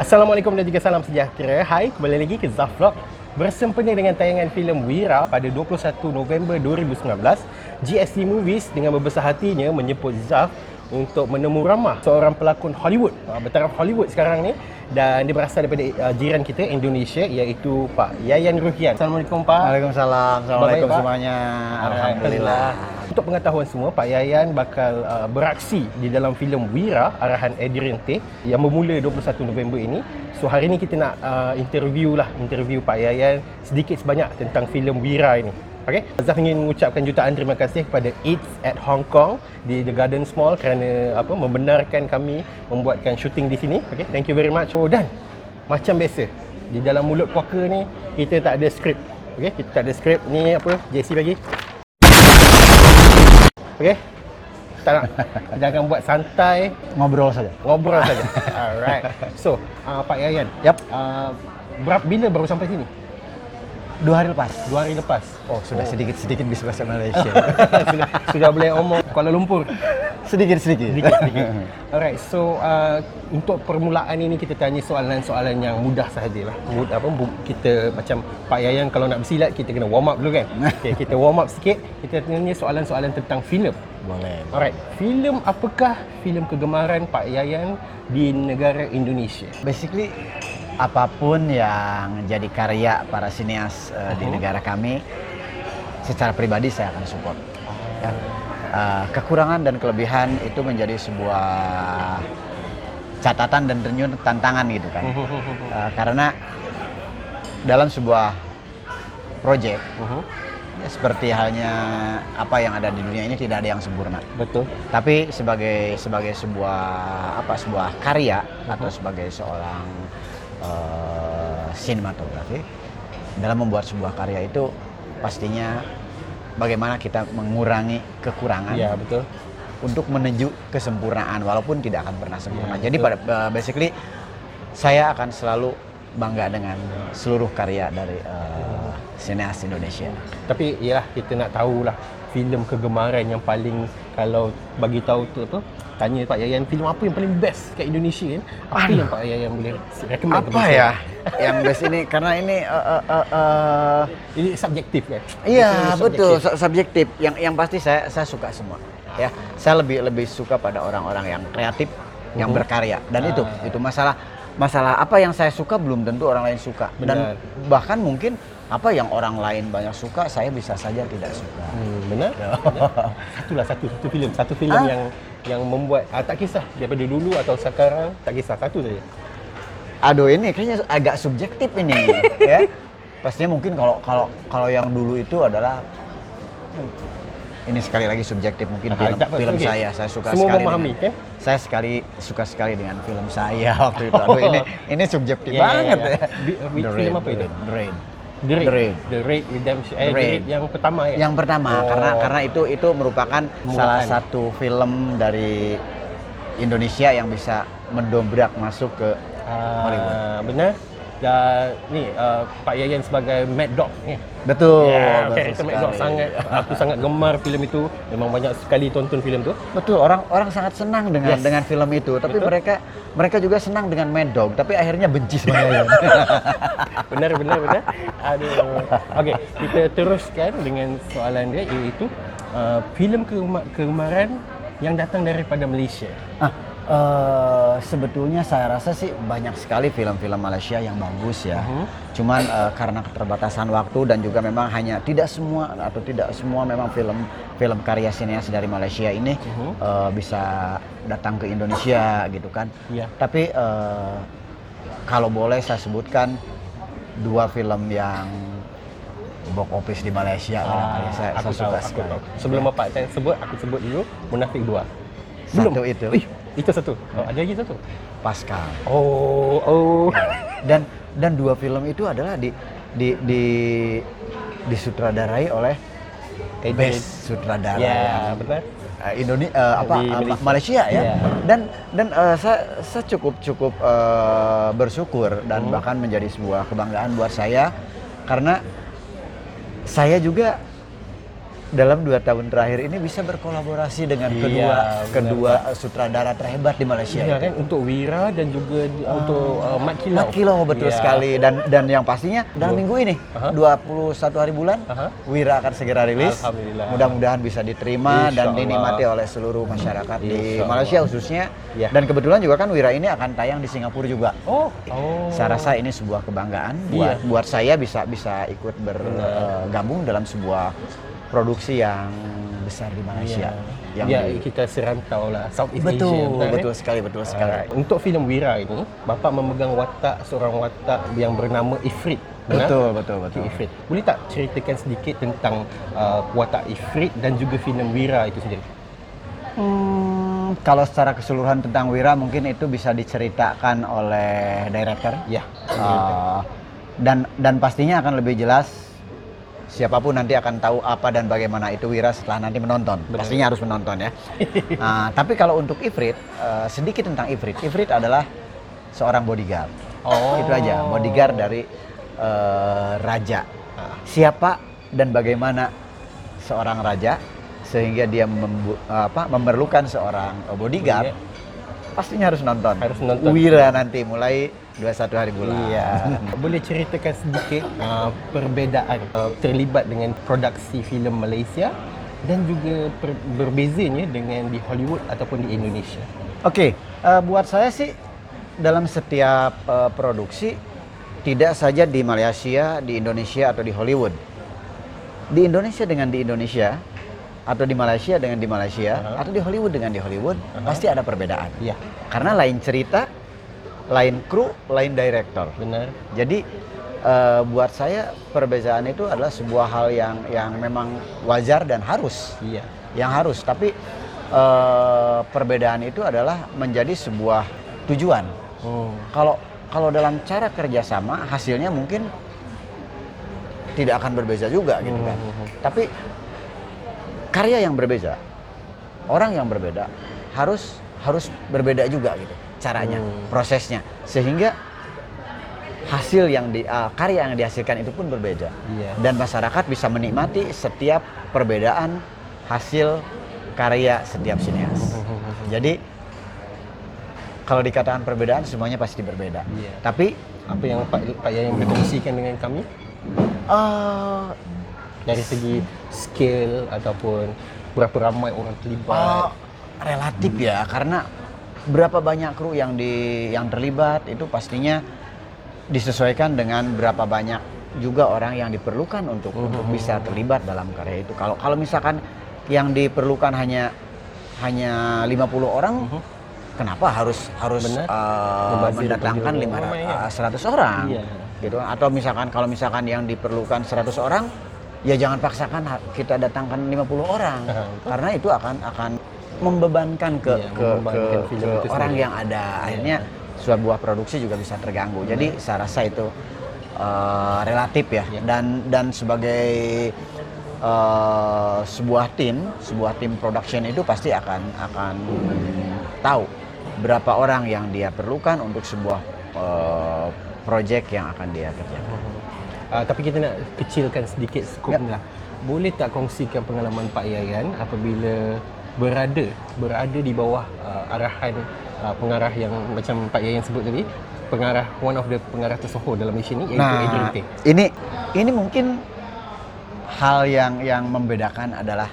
Assalamualaikum dan juga salam sejahtera. Hai, kembali lagi ke Zaf Vlog. Bersempena dengan tayangan filem Wira pada 21 November 2019, GST Movies dengan berbesar hatinya menyebut Zaf untuk menemu ramah seorang pelakon Hollywood, ah, bertaraf Hollywood sekarang ni dan dia berasal daripada uh, jiran kita Indonesia iaitu Pak Yayan Ruhian. Assalamualaikum Pak. Waalaikumsalam. Assalamualaikum Baik, Pak. semuanya. Alhamdulillah. Untuk pengetahuan semua, Pak Yayan bakal uh, beraksi di dalam filem Wira arahan Adrian Tay yang bermula 21 November ini. So hari ini kita nak uh, interview lah, interview Pak Yayan sedikit sebanyak tentang filem Wira ini. Okey, Zaf ingin mengucapkan jutaan terima kasih kepada Eats at Hong Kong di The Garden Mall kerana apa membenarkan kami membuatkan syuting di sini. Okey, thank you very much. Oh dan macam biasa di dalam mulut puaka ni kita tak ada skrip. Okey, kita tak ada skrip. Ni apa? JC bagi. Okey. Tak nak. Akan buat santai, Ngobrol saja. ngobrol saja. Alright. So, uh, Pak Yayan. Yap. Uh, berapa bila baru sampai sini? Dua hari lepas. Dua hari lepas. Oh, sudah sedikit-sedikit bisa bahasa Malaysia. sudah, sudah boleh omong Kuala Lumpur. Sedikit-sedikit. Sedikit-sedikit. Alright, so uh, untuk permulaan ini kita tanya soalan-soalan yang mudah sahajalah. Mud, apa kita macam Pak Yayan kalau nak bersilat kita kena warm up dulu kan. Okay, kita warm up sikit. Kita tanya soalan-soalan tentang filem. Boleh. Alright, filem apakah filem kegemaran Pak Yayan di negara Indonesia? Basically apa pun yang jadi karya para sinias uh, di Mhm. negara kami secara pribadi saya akan support. Ya. Uh, kekurangan dan kelebihan itu menjadi sebuah catatan dan renyun tantangan gitu kan. Uh, karena dalam sebuah project Mhm. ya, seperti halnya apa yang ada di dunia ini tidak ada yang sempurna. Betul. Tapi sebagai sebagai sebuah apa sebuah karya atau sebagai seorang eh, sinematografi dalam membuat sebuah karya itu pastinya bagaimana kita mengurangi kekurangan Ya, betul. untuk menuju kesempurnaan walaupun tidak akan pernah sempurna. Ya, Jadi betul. pada uh, basically saya akan selalu bangga dengan seluruh karya dari uh, sineas Indonesia. Tapi ya kita nak tahulah filem kegemaran yang paling kalau bagi tahu tu apa tanya Pak Yayan filem apa yang paling best kat Indonesia kan apa yang Pak Yayan boleh recommend Apa kepada ya yang best ini karena ini uh, uh, uh, uh, ini subjektif kan Iya betul subjektif. su- subjektif. Yang yang pasti saya saya suka semua. Ya saya lebih lebih suka pada orang-orang yang kreatif, yang Mhm. berkarya. Dan itu Ah. itu masalah masalah apa yang saya suka belum tentu orang lain suka. Benar. Dan bahkan mungkin apa yang orang lain banyak suka saya bisa saja tidak suka. Hmm, benar? benar. Satulah satu satu filem, satu filem Ah. yang yang membuat ah, tak kisah daripada dulu atau sekarang tak kisah satu saja. Aduh ini kayaknya agak subjektif ini ya. Pastinya mungkin kalau kalau kalau yang dulu itu adalah ini sekali lagi subjektif mungkin film apa, film okey. saya saya suka Semua sekali memahami, dengan- kan? saya sekali suka sekali dengan film saya waktu itu aduh ini ini subjektif Ya, ya, banget ya. ya, Di- uh, which The film Raid, apa itu? The Raid. The Raid. The Raid. The Raid Redemption. Eh, The The Raid. Yang pertama ya. yang pertama Oh. karena karena itu itu merupakan Muatan. salah satu film dari Indonesia yang bisa mendobrak masuk ke Hollywood. Ah, benar. Dan ni uh, Pak Yayan sebagai Mad Dog ni. betul Ya, betul karakter Mad Dog sangat aku sangat gemar filem itu. Memang banyak sekali tonton filem tu. Betul, orang orang sangat senang dengan Yes. dengan film itu, tapi Betul. mereka mereka juga senang dengan Mad Dog, tapi akhirnya benci sama Yayan. Benar benar benar. Aduh. Okey, kita teruskan dengan soalan dia iaitu uh, filem kegema- kegemaran yang datang daripada Malaysia. ah, eh, sebetulnya saya rasa sih banyak sekali film-film Malaysia yang bagus ya. Mhm. Cuman eh, karena keterbatasan waktu dan juga memang hanya tidak semua atau tidak semua memang film film karya sineas dari Malaysia ini Mhm. eh, bisa datang ke Indonesia gitu kan. Iya. Tapi eh, kalau boleh saya sebutkan dua film yang box office di Malaysia Ah, saya, aku saya tahu, suka aku sekali. tahu. Sebelum Bapak saya sebut, aku sebut dulu Munafik 2. Satu itu Ih, itu satu. Oh, ada lagi satu. Pascal. Oh, oh. Dan dan dua film itu adalah di di di disutradarai oleh Adrian. best sutradara Ya, benar. eh, Indonesia apa Di eh, Ma- Malaysia. Malaysia ya Iya. dan dan eh, saya saya cukup cukup eh, bersyukur dan Hmm. bahkan menjadi sebuah kebanggaan buat saya karena saya juga dalam dua tahun terakhir ini bisa berkolaborasi dengan Iya, kedua benar, kedua sutradara terhebat di Malaysia. Ya itu. kan untuk Wira dan juga di- untuk uh, Mat Kilau. Mat Kilau betul Ya. sekali dan dan yang pastinya dalam minggu ini Aha. 21 hari bulan Aha. Wira akan segera rilis. Alhamdulillah. Mudah-mudahan bisa diterima Insya dan Allah. dinikmati oleh seluruh masyarakat di Insya Malaysia khususnya. Ya. Dan kebetulan juga kan Wira ini akan tayang di Singapura juga. Oh. Oh. Saya rasa ini sebuah kebanggaan buat Iya. buat saya bisa bisa ikut bergabung dalam sebuah produksi yang besar di Malaysia. Ya, Yang ya di- kita serantau lah Southeast betul, Asia. kan, betul eh? sekali, betul sekali. Untuk filem Wira ini, Bapak memegang watak seorang watak yang bernama Ifrit. benar? Betul, betul, betul. Ifrit. Boleh tak ceritakan sedikit tentang uh, watak Ifrit dan juga filem Wira itu sendiri? Hmm, kalau secara keseluruhan tentang Wira mungkin itu bisa diceritakan oleh director. Ya. Uh, dan dan pastinya akan lebih jelas siapa pun nanti akan tahu apa dan bagaimana itu Wira setelah nanti menonton. Benar. Pastinya harus menonton ya. Nah, tapi kalau untuk Ifrit uh, sedikit tentang Ifrit. Ifrit adalah seorang bodyguard. Oh. Itu aja, bodyguard dari uh, raja. Ah. Siapa dan bagaimana seorang raja sehingga dia membu- apa, memerlukan seorang uh, bodyguard pastinya harus nonton. Harus nonton. Wira nanti mulai 21 hari bulan. Iya. Boleh ceritakan sedikit uh, perbezaan uh, terlibat dengan produksi filem Malaysia dan juga per- berbezanya dengan di Hollywood ataupun di Indonesia. Oke, eh, buat saya sih dalam setiap eh, produksi tidak saja di Malaysia, di Indonesia atau di Hollywood. Di Indonesia dengan di Indonesia atau di Malaysia dengan di Malaysia Aha. atau di Hollywood dengan di Hollywood Aha. pasti ada perbedaan. Iya, Karena lain cerita, lain kru, lain director. benar. Jadi eh, buat saya perbedaan itu adalah sebuah hal yang yang memang wajar dan harus Iya. yang harus tapi eh, perbedaan itu adalah menjadi sebuah tujuan Hmm. kalau kalau dalam cara kerjasama hasilnya mungkin tidak akan berbeda juga gitu kan Hmm. tapi karya yang berbeda orang yang berbeda harus harus berbeda juga gitu caranya Hmm. prosesnya sehingga hasil yang di ah, karya yang dihasilkan itu pun berbeda Iya. dan masyarakat bisa menikmati setiap perbedaan hasil karya setiap sineas. Jadi kalau dikatakan perbedaan semuanya pasti berbeda. Iya. Tapi Apa yang Pak Pak Yayan berkongsikan dengan kami eh, dari segi skill ataupun berapa ramai orang terlibat? relatif ya karena berapa banyak kru yang di yang terlibat itu pastinya disesuaikan dengan berapa banyak juga orang yang diperlukan untuk untuk bisa terlibat dalam karya itu. Kalau kalau misalkan yang diperlukan hanya hanya 50 orang Mhm. kenapa harus harus Benar. uh, mendatangkan penjual 500 ramai, ya. uh, 100 orang Iya. gitu atau misalkan kalau misalkan yang diperlukan 100 orang ya jangan paksakan kita datangkan 50 orang Aha, karena itu akan akan membebankan ke Iya, ke, membebankan ke- film ke itu orang yang ada akhirnya sebuah produksi juga bisa terganggu jadi saya rasa itu uh, relatif ya Iya. dan dan sebagai uh, sebuah tim sebuah tim production itu pasti akan akan tahu berapa orang yang dia perlukan untuk sebuah uh, project yang akan dia kerjakan. Uh, tapi kita nak kecilkan sedikit skop Yap. lah. Boleh tak kongsikan pengalaman Pak Yayan apabila berada berada di bawah uh, arahan uh, pengarah yang macam Pak Yayan sebut tadi, pengarah one of the pengarah tersohor dalam Malaysia ni iaitu Adrian Nah, Tay. ini ini mungkin hal yang yang membedakan adalah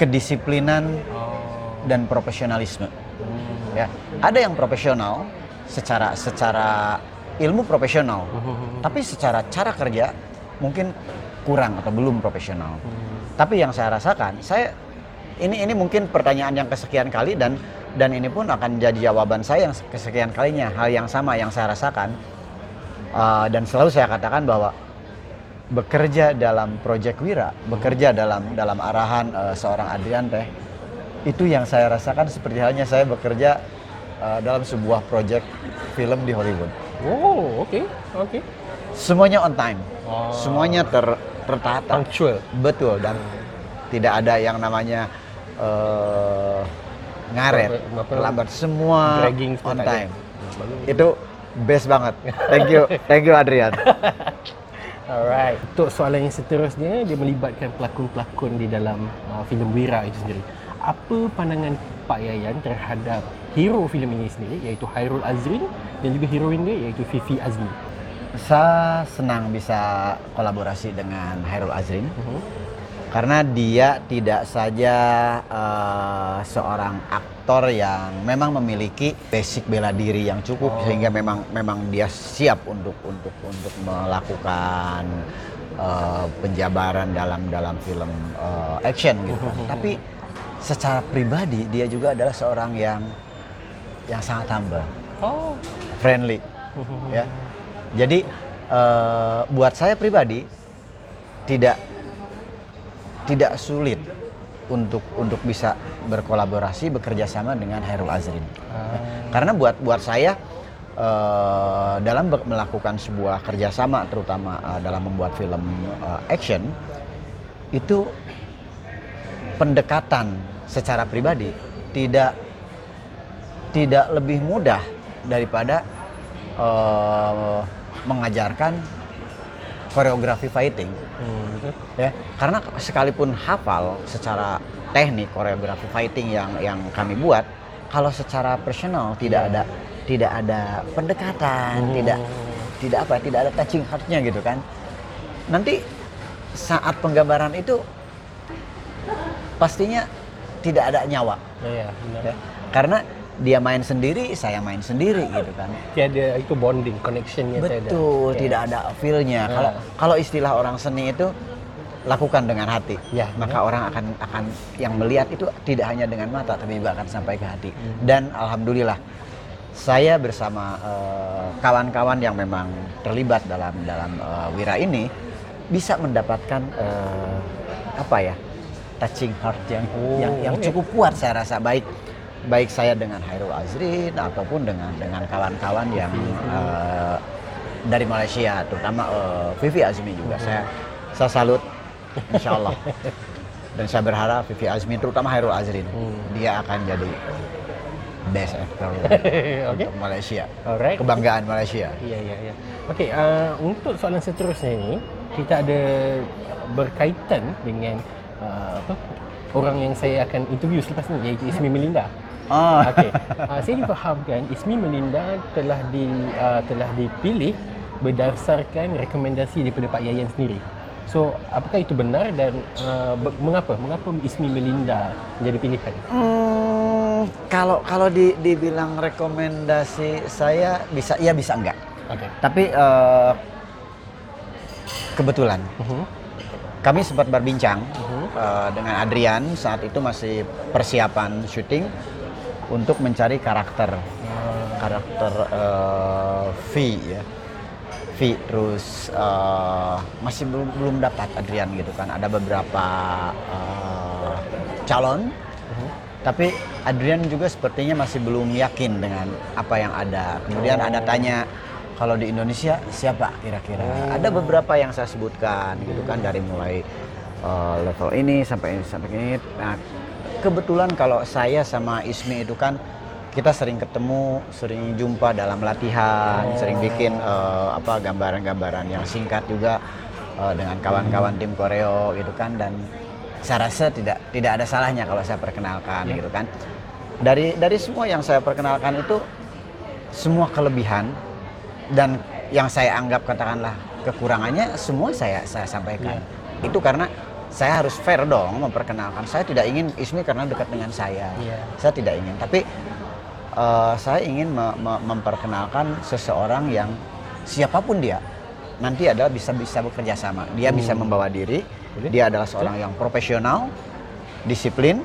kedisiplinan Oh. dan profesionalisme. Hmm. Ya, ada yang profesional secara secara ilmu profesional, Hmm. tapi secara cara kerja mungkin kurang atau belum profesional. Hmm. Tapi yang saya rasakan, saya ini ini mungkin pertanyaan yang kesekian kali dan dan ini pun akan jadi jawaban saya yang kesekian kalinya hal yang sama yang saya rasakan Uh, dan selalu saya katakan bahwa bekerja dalam Project Wira, bekerja dalam dalam arahan uh, seorang Adrian Teh itu yang saya rasakan seperti halnya saya bekerja uh, dalam sebuah project film di Hollywood. Oh, okey. Okey. Semuanya on time, Oh. semuanya ter, tertata. Punctual. Betul dan tidak ada yang namanya eh, ngaret, lambat semua Dragging on time. Bagus. Itu best banget. Thank you, thank you Adrian. Alright. Untuk soalan yang seterusnya, dia melibatkan pelakon-pelakon di dalam uh, filem Wira itu sendiri. Apa pandangan Pak Yayan terhadap hero filem ini sendiri, iaitu Hairul Azrin dan juga heroin dia, iaitu Fifi Azmi. Saya senang bisa kolaborasi dengan Hairul Azrin Uh-huh. Karena dia tidak saja eh, seorang aktor yang memang memiliki basic bela diri yang cukup Oh. sehingga memang memang dia siap untuk untuk untuk melakukan eh, penjabaran dalam dalam film eh, action gitu. Tapi secara pribadi dia juga adalah seorang yang yang sangat humble, Oh. friendly ya. Jadi eh, buat saya pribadi tidak tidak sulit untuk untuk bisa berkolaborasi bekerja sama dengan Hairul Azrin. Ah. Karena buat buat saya eh, dalam melakukan sebuah kerjasama terutama eh, dalam membuat film eh, action itu pendekatan secara pribadi tidak tidak lebih mudah daripada eh, mengajarkan koreografi fighting Hmm, ya karena sekalipun hafal secara teknik koreografi fighting yang yang kami buat kalau secara personal tidak ada tidak ada pendekatan Hmm. tidak tidak apa tidak ada touching heartnya gitu kan nanti saat penggambaran itu pastinya tidak ada nyawa Ya, ya, benar. ya. karena dia main sendiri saya main sendiri gitu kan Tiada itu bonding, connectionnya. Betul, Ya. tidak ada feel-nya. Ah. Kalau kalau istilah orang seni itu lakukan dengan hati. Ya, maka orang akan akan yang melihat itu tidak hanya dengan mata tapi juga akan sampai ke hati. Hmm. Dan alhamdulillah saya bersama eh, kawan-kawan yang memang terlibat dalam dalam eh, wira ini bisa mendapatkan eh, apa ya? touching heart yang Oh, yang, yang oke. cukup kuat saya rasa baik baik saya dengan Hairul Azrin ataupun dengan dengan kawan-kawan yang eh, dari Malaysia terutama eh, Vivi Azmi juga saya saya salut Insya Allah dan saya berharap Vivi Azmi terutama Hairul Azrin Hmm. dia akan jadi best actor Oke. untuk Malaysia Alright. kebanggaan Malaysia Ya, ya, ya. Okey, uh, untuk soalan seterusnya ini, kita ada berkaitan dengan uh, apa? Orang yang saya akan interview selepas ini iaitu Ismi Melinda. Oh Okey. Uh, saya difahamkan Ismi Melinda telah di uh, telah dipilih berdasarkan rekomendasi daripada Pak Yayan sendiri. So, apakah itu benar dan uh, mengapa? Mengapa Ismi Melinda menjadi pilihan? Hmm, kalau kalau di, dibilang rekomendasi saya bisa ya bisa enggak Okey. tapi eh, kebetulan Uh-huh. kami sempat berbincang Uh-huh. eh, dengan Adrian saat itu masih persiapan syuting untuk mencari karakter. Karakter eh, V ya. V terus eh, masih belum belum dapat Adrian gitu kan. Ada beberapa eh, calon. Uh-huh. tapi Adrian juga sepertinya masih belum yakin dengan apa yang ada. Kemudian ada tanya kalau di Indonesia siapa kira-kira? Oh. ada beberapa yang saya sebutkan gitu kan dari mulai eh, level ini sampai sampai ini. Nah kebetulan kalau saya sama Ismi itu kan kita sering ketemu, sering jumpa dalam latihan, Oh. sering bikin eh, apa gambaran-gambaran yang singkat juga eh, dengan kawan-kawan tim koreo gitu kan dan saya rasa tidak tidak ada salahnya kalau saya perkenalkan Ya. gitu kan. Dari dari semua yang saya perkenalkan itu semua kelebihan dan yang saya anggap katakanlah kekurangannya semua saya saya sampaikan. Itu karena saya harus fair dong memperkenalkan. Saya tidak ingin Ismi karena dekat dengan saya. Iya. Saya tidak ingin, tapi eh, saya ingin me- me- memperkenalkan seseorang yang siapa pun dia nanti adalah bisa bisa bekerja sama. Dia bisa Hmm. membawa diri. Boleh. Dia adalah seorang yang profesional, disiplin,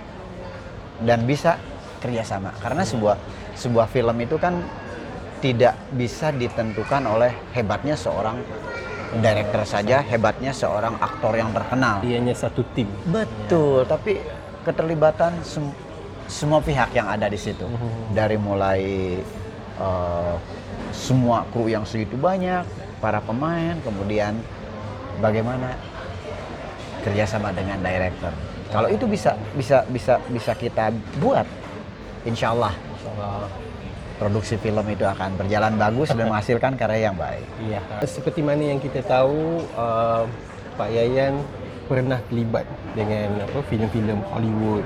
dan bisa kerjasama. Karena sebuah sebuah film itu kan tidak bisa ditentukan oleh hebatnya seorang director saja, hebatnya seorang aktor yang terkenal. Ianya satu tim. Betul, tapi keterlibatan sem- semua pihak yang ada di situ. Dari mulai eh, semua kru yang segitu banyak, para pemain, kemudian bagaimana kerjasama dengan director. Kalau itu bisa bisa bisa bisa kita buat, insya Allah. Insyaallah. Produksi film itu akan berjalan bagus dan menghasilkan karya yang baik. Iya. Seperti mana yang kita tahu, uh, Pak Yayan pernah terlibat dengan apa filem-filem Hollywood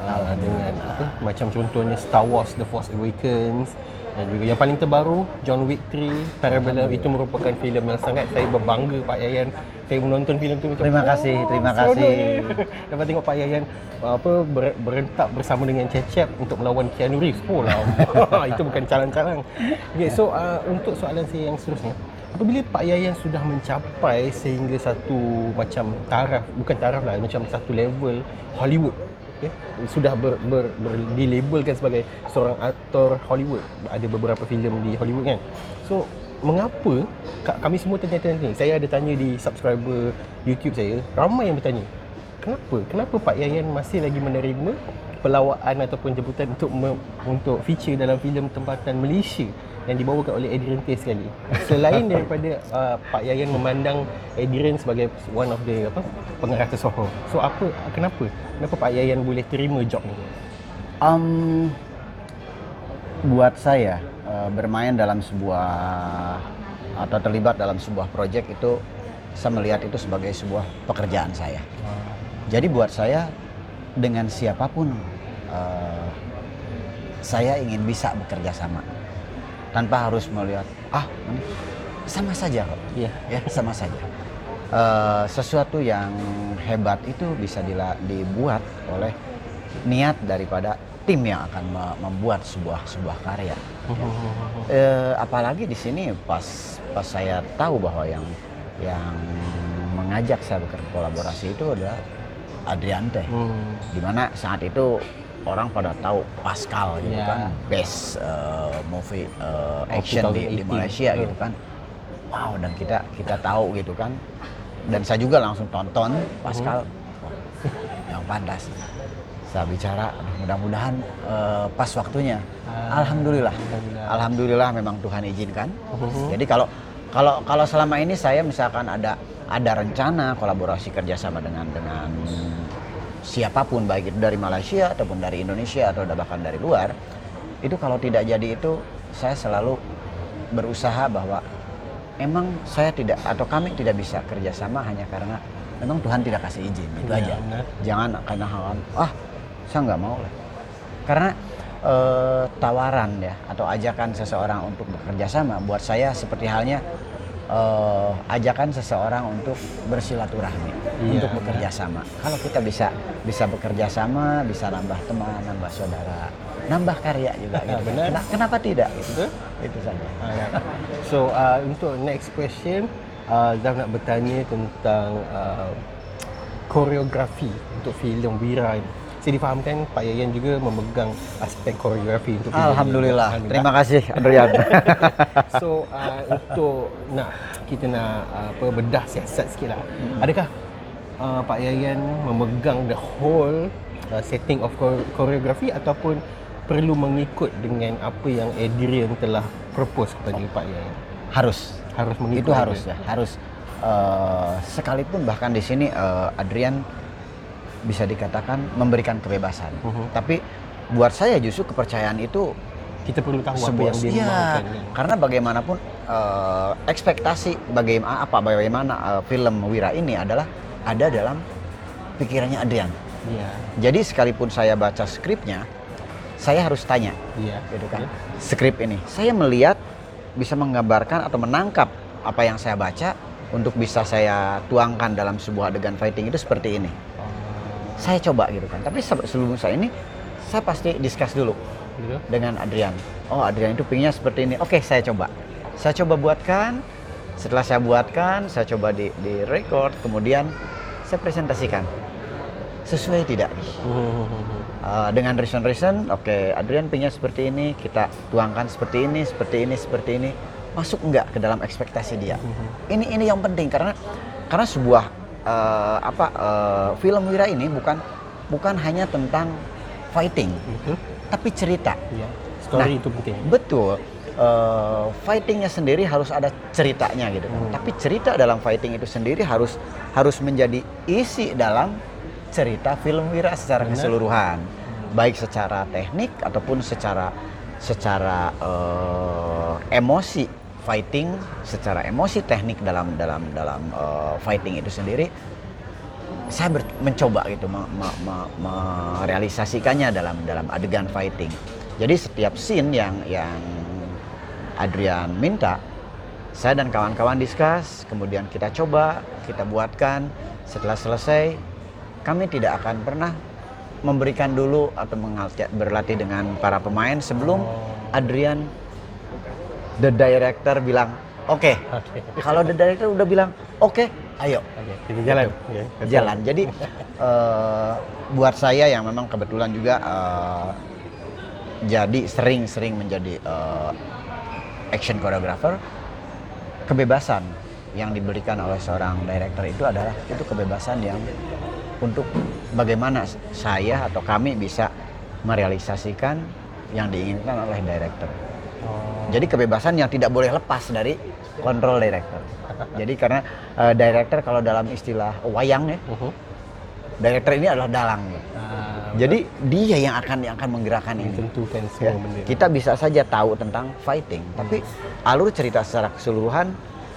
uh, dengan apa macam contohnya Star Wars The Force Awakens dan juga. Yang paling terbaru John Wick 3 Parabellum itu merupakan filem yang sangat saya berbangga Pak Yayan. Saya menonton filem itu macam, Terima kasih, "Oh, terima kasih." ni." dapat tengok Pak Yayan apa ber, berentak bersama dengan Cecep untuk melawan Keanu Reeves. Oh lah. Itu bukan calang-calang. Okay, so uh, untuk soalan saya yang seterusnya. Apabila Pak Yayan sudah mencapai sehingga satu macam taraf bukan taraf lah macam satu level Hollywood okay? sudah ber, ber, ber, dilabelkan sebagai seorang aktor Hollywood. Ada beberapa filem di Hollywood kan. So mengapa ka- kami semua tanya-tanya saya ada tanya di subscriber YouTube saya ramai yang bertanya. Kenapa? Kenapa Pak Yayan masih lagi menerima pelawaan ataupun jemputan untuk me, untuk feature dalam filem tempatan Malaysia yang dibawakan oleh Adrian Tay sekali. Selain daripada uh, Pak Yayan memandang Adrian sebagai one of the apa pengarah tersohor. So apa kenapa? Kenapa Pak Yayan boleh terima job ni? Um, buat saya eh, bermain dalam sebuah atau terlibat dalam sebuah proyek itu saya melihat itu sebagai sebuah pekerjaan saya. Jadi buat saya dengan siapa pun eh, saya ingin bisa bekerja sama tanpa harus melihat ah ini sama saja kok Iya. ya sama saja. Eh, sesuatu yang hebat itu bisa dila- dibuat oleh niat daripada tim yang akan me- membuat sebuah sebuah karya. Eh, apalagi di sini pas pas saya tahu bahwa yang yang mengajak saya berkolaborasi itu adalah Adriante, Hmm. di mana saat itu orang pada tahu Pascal gitu Ya. kan, best eh, movie Oh, action di, di 2018. Malaysia Hmm. gitu kan. Wow dan kita kita tahu gitu kan. Dan saya juga langsung tonton Pascal, Wah, yang pantas. Saya bicara, mudah-mudahan eh, pas waktunya. Ah, Alhamdulillah. Alhamdulillah. Alhamdulillah memang Tuhan izinkan. Mhm. Jadi kalau kalau kalau selama ini saya misalkan ada ada rencana kolaborasi kerjasama dengan dengan siapa pun baik itu dari Malaysia ataupun dari Indonesia atau bahkan dari luar, itu kalau tidak jadi itu saya selalu berusaha bahwa emang saya tidak atau kami tidak bisa kerjasama hanya karena memang Tuhan tidak kasih izin itu Iya, aja. benar. Jangan karena hal ah saya nggak mau lah. Karena eh, tawaran ya atau ajakan seseorang untuk bekerja sama buat saya seperti halnya eh, ajakan seseorang untuk bersilaturahmi Iya, untuk bekerja sama. Kalau kita bisa bisa bekerja sama, bisa nambah teman, nambah saudara, nambah karya juga gitu. Benar. Kena- Kenapa tidak? Gitu. Betul? Itu saja. Alright. So uh, untuk next question, uh, Zaf nak bertanya tentang uh, koreografi untuk filem Wira ini. Saya difahamkan Pak Yayan juga memegang aspek koreografi untuk filem ini. Alhamdulillah. Terima kasih Adrian. So uh, untuk nak kita nak uh, apa bedah siasat sikit lah. Hmm. Adakah uh, Pak Yayan memegang the whole uh, setting of choreography ataupun perlu mengikut dengan apa yang Adrian telah propose kepada Pak Yayan? harus. Harus mengikut. itu harus ya harus eh, sekalipun bahkan di sini eh, Adrian bisa dikatakan memberikan kebebasan Mhm. tapi buat saya justru kepercayaan itu Kita perlu tahu apa sebuah yang dia Iya, mahukan. karena bagaimanapun eh, ekspektasi bagaimana apa bagaimana eh, film Wira ini adalah ada dalam pikirannya Adrian Iya. jadi sekalipun saya baca skripnya saya harus tanya Iya. gitu kan skrip ini saya melihat bisa menggambarkan atau menangkap apa yang saya baca untuk bisa saya tuangkan dalam sebuah adegan fighting itu seperti ini saya coba gitu kan. Tapi se- sebelum saya ini saya pasti discuss dulu gitu. dengan Adrian. Oh Adrian itu pinginnya seperti ini. Oke saya coba. Saya coba buatkan. Setelah saya buatkan saya coba di, di record. Kemudian saya presentasikan. Sesuai tidak Uh, dengan reason-reason, oke, Adrian punya seperti ini, kita tuangkan seperti ini, seperti ini, seperti ini, masuk enggak ke dalam ekspektasi dia? Ini ini yang penting karena karena sebuah uh, apa uh, film Wira ini bukan bukan hanya tentang fighting, Betul. tapi cerita. Iya. Story Nah, itu penting. Betul. Uh, fightingnya sendiri harus ada ceritanya gitu kan. Hmm. Tapi cerita dalam fighting itu sendiri harus harus menjadi isi dalam cerita film Wira secara Benar. keseluruhan, baik secara teknik ataupun secara secara eh, emosi fighting, secara emosi teknik dalam dalam dalam eh, fighting itu sendiri, saya ber- mencoba gitu me- me- me- merealisasikannya dalam dalam adegan fighting. Jadi setiap scene yang yang Adrian minta, saya dan kawan-kawan diskus, kemudian kita coba, kita buatkan. Setelah selesai, kami tidak akan pernah memberikan dulu atau berlatih dengan para pemain sebelum Adrian, the director bilang, oke. Oke. Kalau the director udah bilang, oke, ayo Oke, kita jalan. Oke, betul. jalan. Jadi eh, buat saya yang memang kebetulan juga eh, jadi sering-sering menjadi eh, action choreographer, kebebasan yang diberikan oleh seorang director itu adalah itu kebebasan yang untuk bagaimana saya atau kami bisa merealisasikan yang diinginkan oleh director. Oh. Jadi kebebasan yang tidak boleh lepas dari kontrol director. Jadi karena eh, director kalau dalam istilah wayang ya, Mhm. director ini adalah dalang. Ah, Jadi dia yang akan yang akan menggerakkan ini. tentukan Ya, kita bisa saja tahu tentang fighting, tapi alur cerita secara keseluruhan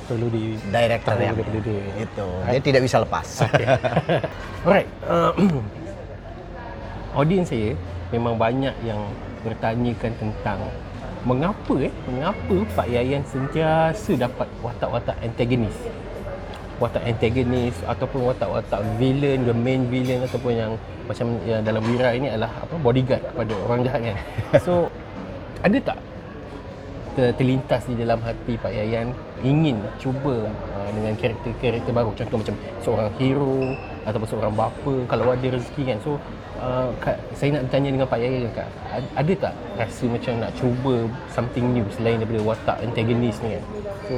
perlu di director yang itu. Dia tidak bisa lepas. Alright. Uh, audience saya memang banyak yang bertanyakan tentang mengapa eh mengapa Pak Yayan sentiasa dapat watak-watak antagonis. Watak antagonis ataupun watak-watak villain, the main villain ataupun yang macam yang dalam Wira ini adalah apa bodyguard kepada orang jahat kan. So ada tak ter- terlintas di dalam hati Pak Yayan ingin cuba dengan karakter-karakter baru contoh macam seorang hero ataupun seorang bapa kalau ada rezeki kan so uh, Kak, saya nak bertanya dengan Pak Yayan Kak ad- ada tak rasa macam nak cuba something new selain daripada watak antagonis ni kan so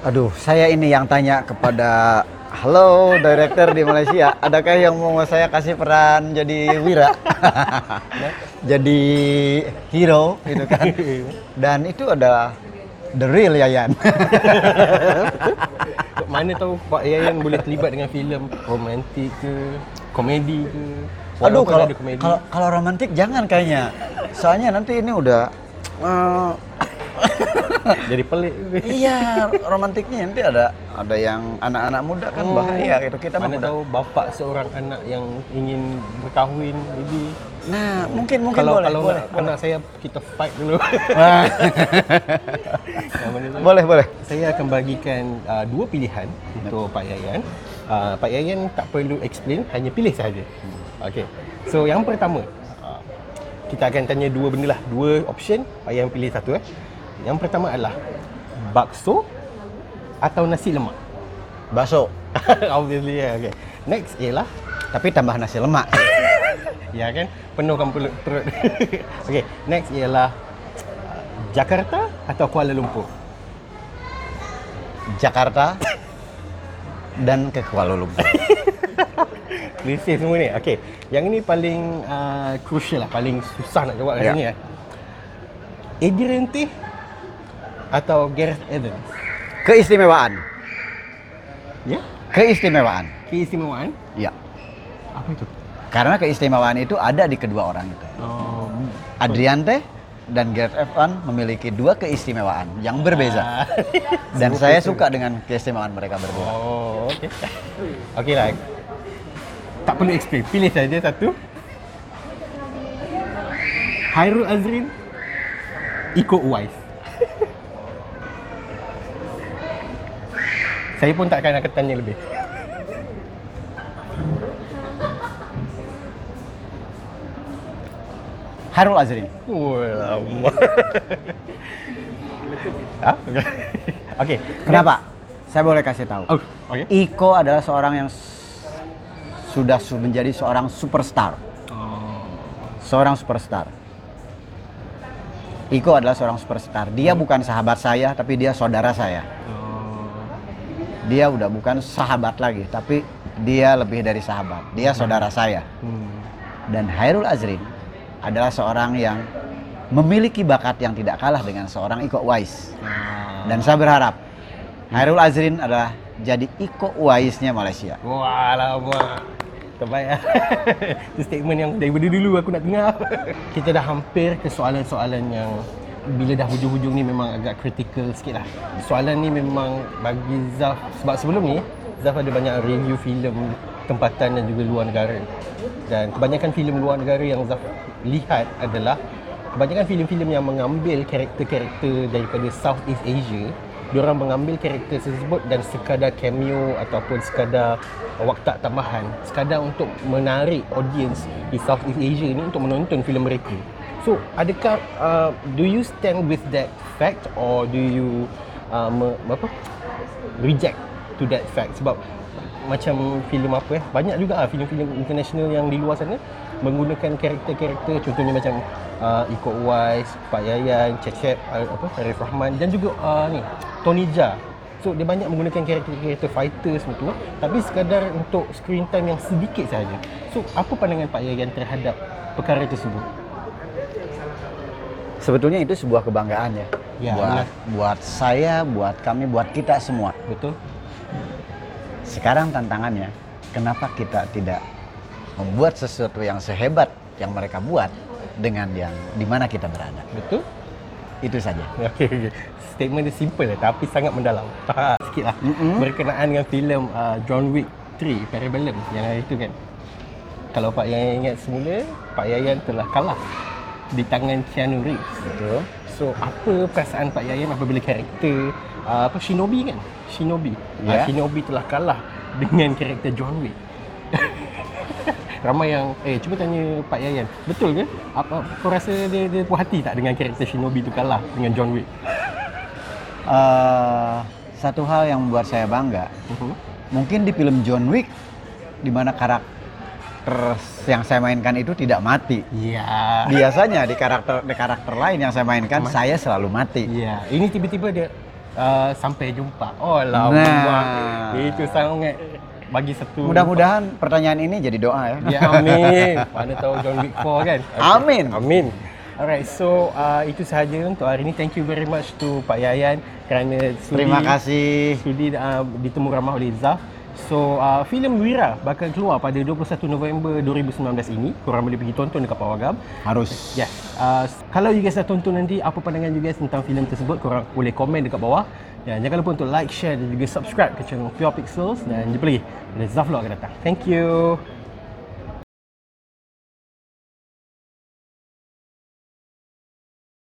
Aduh, saya ini yang tanya kepada Halo director di Malaysia, adakah yang mau saya kasih peran jadi Wira? jadi hero gitu kan. Dan itu adalah the real Yayan. mana tahu Pak Yayan boleh terlibat dengan filem romantik ke komedi ke Aduh, kalau ada komedi. kalau kalau romantik jangan kayaknya. Soalnya nanti ini udah eh, jadi pelik iya, romantiknya nanti ada ada yang anak-anak muda kan Oh. bahaya gitu. Kita mana tahu bapak seorang anak yang ingin berkahwin jadi Nah, mungkin mungkin kalau boleh, kalau boleh, nak anak saya kita fight dulu. Boleh, boleh. Saya akan bagikan uh, dua pilihan untuk Pak Yayan. Uh, Pak Yayan tak perlu explain, hanya pilih sahaja. Okey. So yang pertama, uh, kita akan tanya dua benda lah, dua option. Pak Yayan pilih satu eh. Yang pertama adalah bakso atau nasi lemak. Bakso. Obviously ya. Okay. Next ialah Tapi tambah nasi lemak. Ya kan? Penuhkan perut. perut. Okey, next ialah uh, Jakarta atau Kuala Lumpur? Jakarta dan ke Kuala Lumpur. Klise semua ni. Okey, yang ini paling uh, crucial lah, paling susah nak jawab kat Ya. sini ya. Adrian atau Gareth Evans? Keistimewaan. Ya? Keistimewaan. Keistimewaan? Ya. Apa itu? Karena keistimewaan itu ada di kedua orang itu. Oh, Adriante dan Gareth Evan memiliki dua keistimewaan yang berbeza. Ah. Dan saya suka dengan keistimewaan mereka berdua. Oh, okey. Okey lah. Tak perlu explain. Pilih saja satu. Hairul Azrin Iko Uwais. Saya pun takkan akan tanya lebih. Harul Azrin. Lama. ah, okey. Okey. Kenapa? Saya boleh kasih tahu. Oh, okey. Iko adalah seorang yang sudah su- menjadi seorang superstar. Oh. Seorang superstar. Iko adalah seorang superstar. Dia bukan sahabat saya, tapi dia saudara saya. Oh. Dia udah bukan sahabat lagi, tapi dia lebih dari sahabat. Dia saudara saya. Hmm. Dan Hairul Azrin adalah seorang yang memiliki bakat yang tidak kalah dengan seorang Iko Uwais. Ah. Dan saya berharap Hairul Azrin adalah jadi Iko Uwaisnya Malaysia. Wah, lama. Terbaik lah. Itu statement yang daripada dulu aku nak dengar. Kita dah hampir ke soalan-soalan yang bila dah hujung-hujung ni memang agak kritikal sikit lah. Soalan ni memang bagi Zaf, sebab sebelum ni Zaf ada banyak review filem tempatan dan juga luar negara. Dan kebanyakan filem luar negara yang Zaf lihat adalah kebanyakan filem-filem yang mengambil karakter-karakter daripada Southeast Asia. Diorang mengambil karakter tersebut dan sekadar cameo ataupun sekadar waktu tambahan sekadar untuk menarik audience di Southeast Asia ni untuk menonton filem mereka. So adakah uh, do you stand with that fact or do you uh, me, apa? Reject to that fact? Sebab macam filem apa eh banyak juga ah filem-filem international yang di luar sana menggunakan karakter-karakter contohnya macam uh, Iko Uwais, Pak Yayan, Cecep, uh, apa Arif Rahman dan juga uh, ni Tony Jaa. So dia banyak menggunakan karakter-karakter fighter semua tu tapi sekadar untuk screen time yang sedikit saja. So apa pandangan Pak Yayan terhadap perkara tersebut? Sebetulnya itu sebuah kebanggaan ya. Ya, buat benar. buat saya, buat kami, buat kita semua. Betul? Sekarang tantangannya, kenapa kita tidak membuat sesuatu yang sehebat yang mereka buat dengan yang di mana kita berada? Betul? Itu saja. Okey, okey. Statement dia simple lah tapi sangat mendalam. Sikit lah. Mm-mm. Berkenaan dengan filem uh, John Wick 3, Parabellum yang hari itu kan. Kalau Pak Yayan ingat semula, Pak Yayan telah kalah di tangan Keanu Reeves. Betul. So, apa perasaan Pak Yayan apabila karakter uh, apa Shinobi kan? Shinobi. Uh, Ya. Shinobi telah kalah dengan karakter John Wick. Ramai yang eh cuba tanya Pak Yayan, betul ke? Apa kau rasa dia dia puas hati tak dengan karakter Shinobi tu kalah dengan John Wick? Eh, satu hal yang membuat saya bangga, Uh-huh. mungkin di film John Wick, di mana karakter yang saya mainkan itu tidak mati. Ya. Biasanya di karakter di karakter lain yang saya mainkan, Mati. saya selalu mati. Ya, ini tiba-tiba dia uh, sampai jumpa. Oh lah, Nah. itu sangat bagi satu Mudah-mudahan pertanyaan ini jadi doa ya. Ya amin. Mana tahu John Wick 4 kan? Amin. Amin. Alright, so uh, itu sahaja untuk hari ini. Thank you very much to Pak Yayan kerana sudi, Terima kasih. sudi uh, ditemu ramah oleh Zaf. So, uh, filem Wira bakal keluar pada 21 November 2019 ini. Korang boleh pergi tonton dekat Pawagam. Harus. Yes. Uh, kalau you guys dah tonton nanti, apa pandangan you guys tentang filem tersebut, korang boleh komen dekat bawah. Dan jangan lupa untuk like, share dan juga subscribe ke channel Pure Pixels. Dan jumpa lagi pada Zaf Vlog akan datang. Thank you.